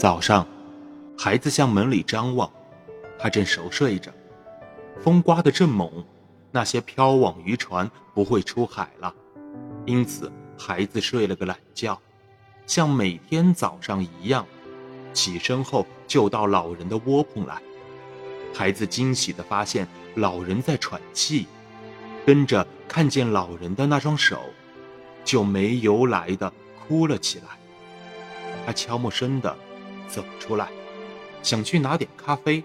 早上，孩子向门里张望，他正熟睡着。风刮得正猛，那些漂网渔船不会出海了，因此孩子睡了个懒觉，像每天早上一样，起身后就到老人的窝棚来。孩子惊喜地发现老人在喘气，跟着看见老人的那双手，就没由来的哭了起来。他悄没声的走出来，想去拿点咖啡，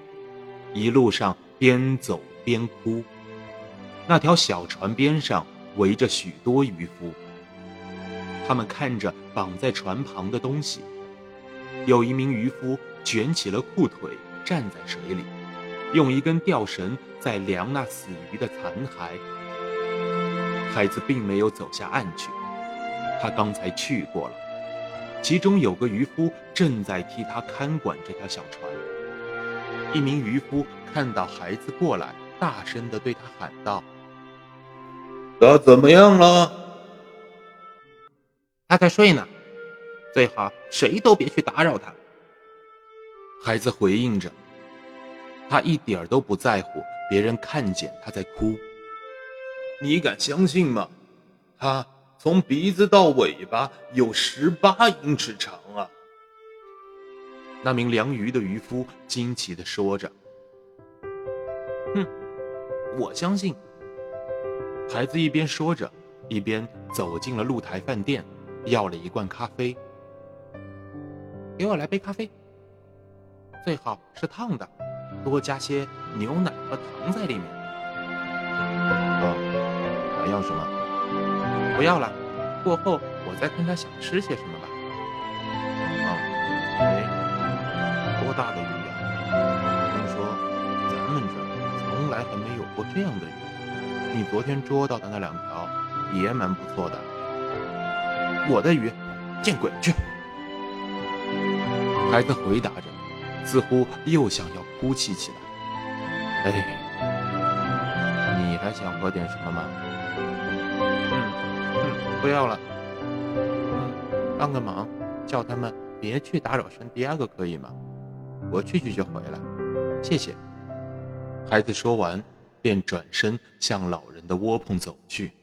一路上边走边哭。那条小船边上围着许多渔夫，他们看着绑在船旁的东西。有一名渔夫卷起了裤腿，站在水里。用一根吊绳在量那死鱼的残骸。孩子并没有走下岸去，他刚才去过了。其中有个渔夫正在替他看管这条小船。一名渔夫看到孩子过来，大声地对他喊道：“他怎么样了？”“他在睡呢，最好谁都别去打扰他。”孩子回应着。他一点儿都不在乎别人看见他在哭。你敢相信吗？他从鼻子到尾巴有十八英尺长啊！那名量鱼的渔夫惊奇地说着。哼，我相信。孩子一边说着，一边走进了露台饭店，要了一罐咖啡。给我来杯咖啡，最好是烫的。多加些牛奶和糖在里面。哦，还要什么？不要了，过后我再看他想吃些什么吧。啊，哎，多大的鱼呀？听说咱们这儿从来还没有过这样的鱼。你昨天捉到的那两条也蛮不错的。我的鱼，见鬼去！孩子回答着。似乎又想要哭泣起来。哎，你还想喝点什么吗？不要了。嗯，帮个忙，叫他们别去打扰圣地亚哥，可以吗？我去去就回来。谢谢。孩子说完，便转身向老人的窝棚走去。